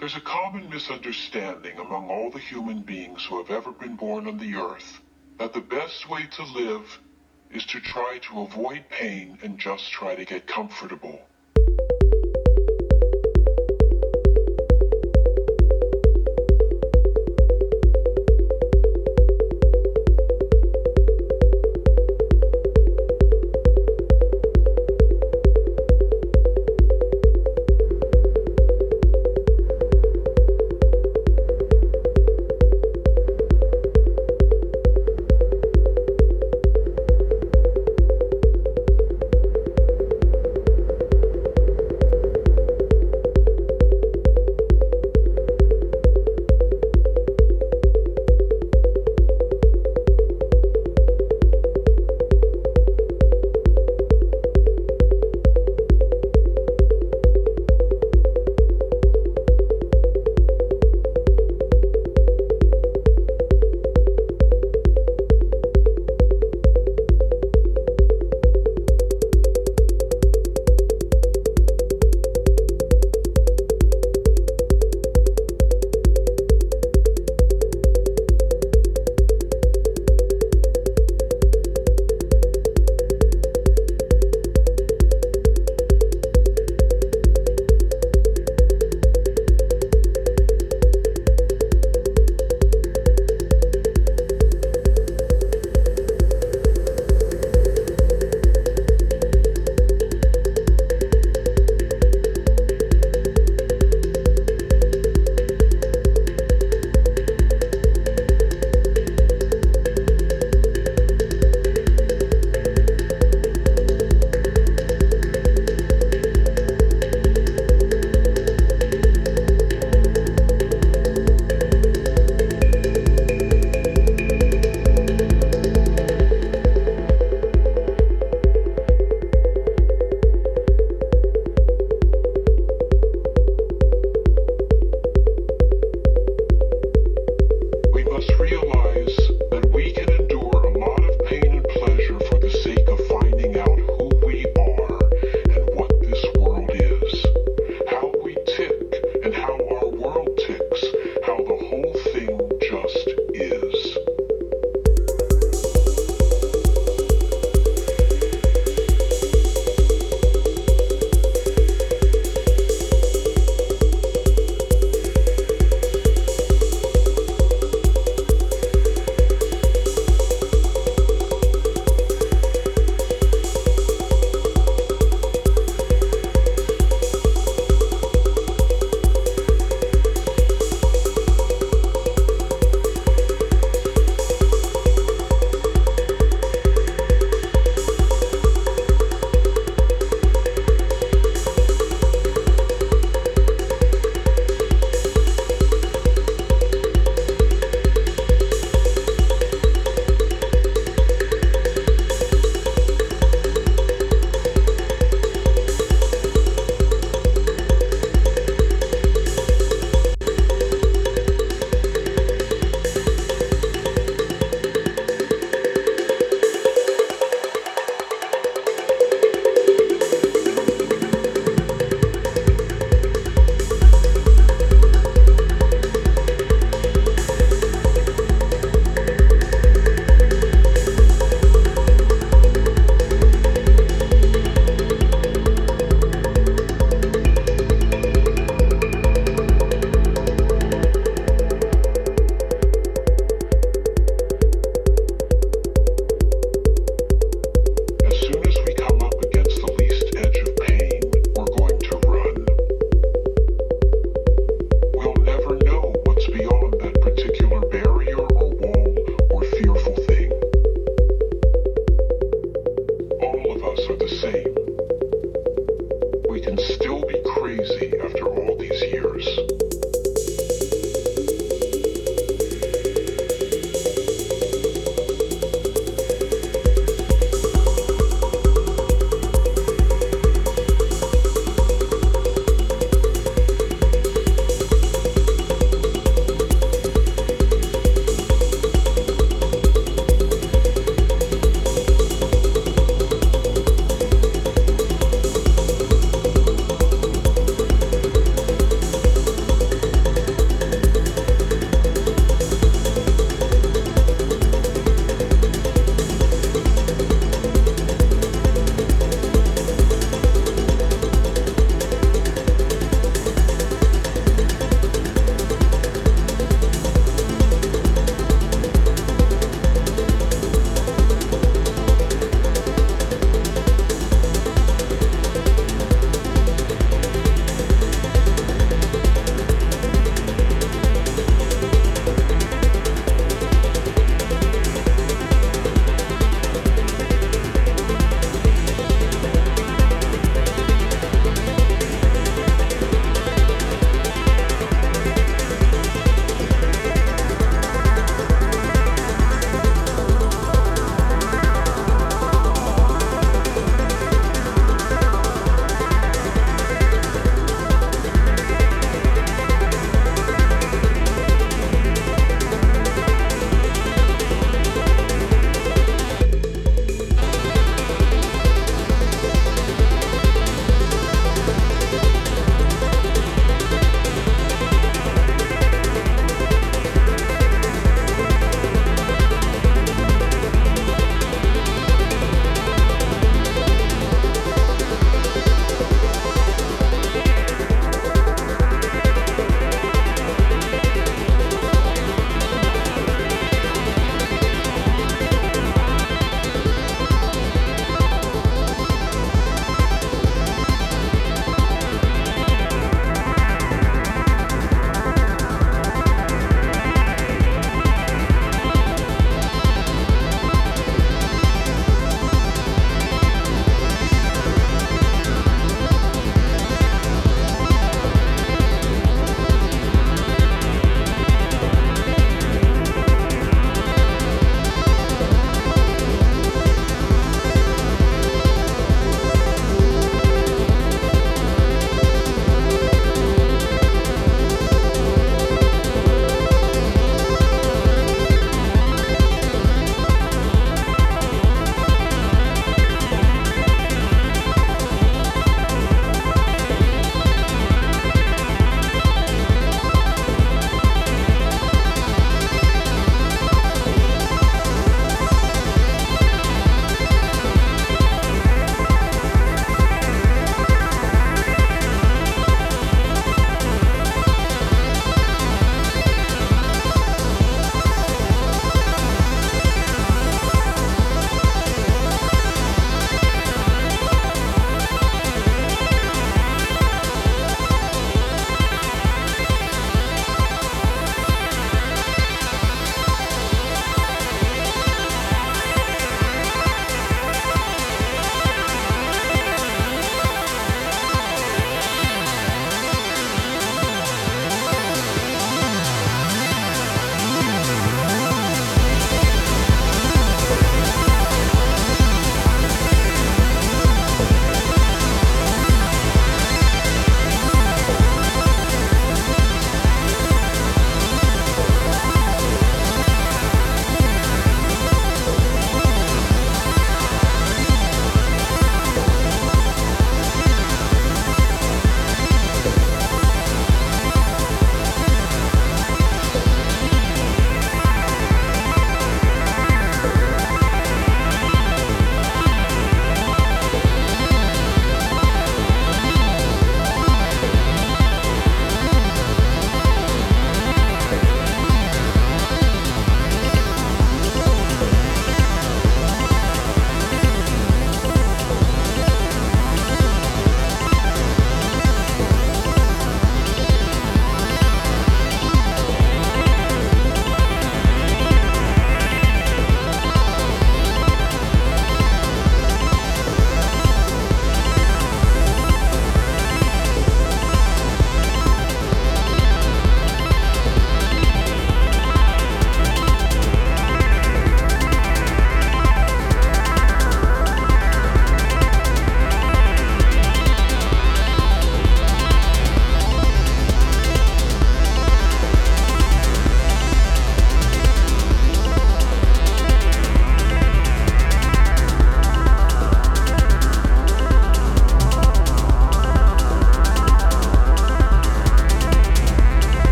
There's a common misunderstanding among all the human beings who have ever been born on the earth that the best way to live is to try to avoid pain and just try to get comfortable.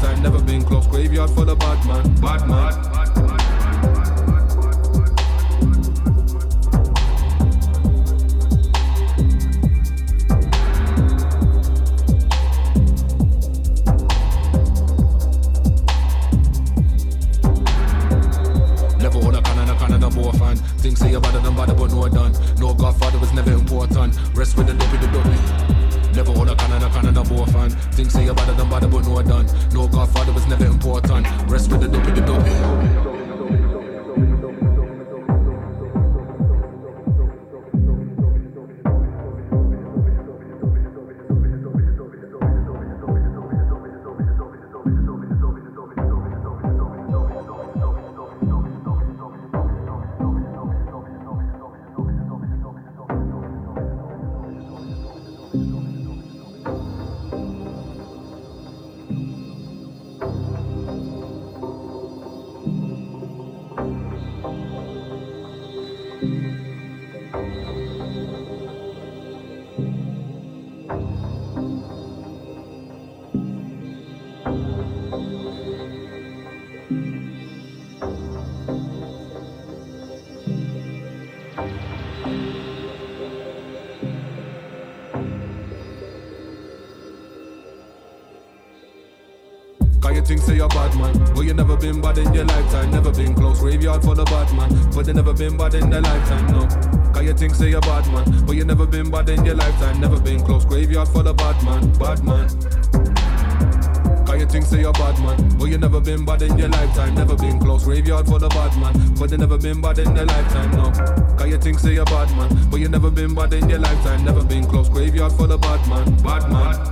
times. Never think say you're bad man. Well, you never been bad in your lifetime. Never been close graveyard for the bad man. But they never been bad in their lifetime, no. Cause you think say you're bad man. But you never been bad in your lifetime. Never been close graveyard for the bad man. Bad man think say you're bad man. But you never been bad in your lifetime. Never been close. Graveyard for the bad man. But they never been bad in their lifetime, no. Cause you think say you're bad man. But you never been bad in your lifetime. Never been close. Graveyard for the bad man. Bad man.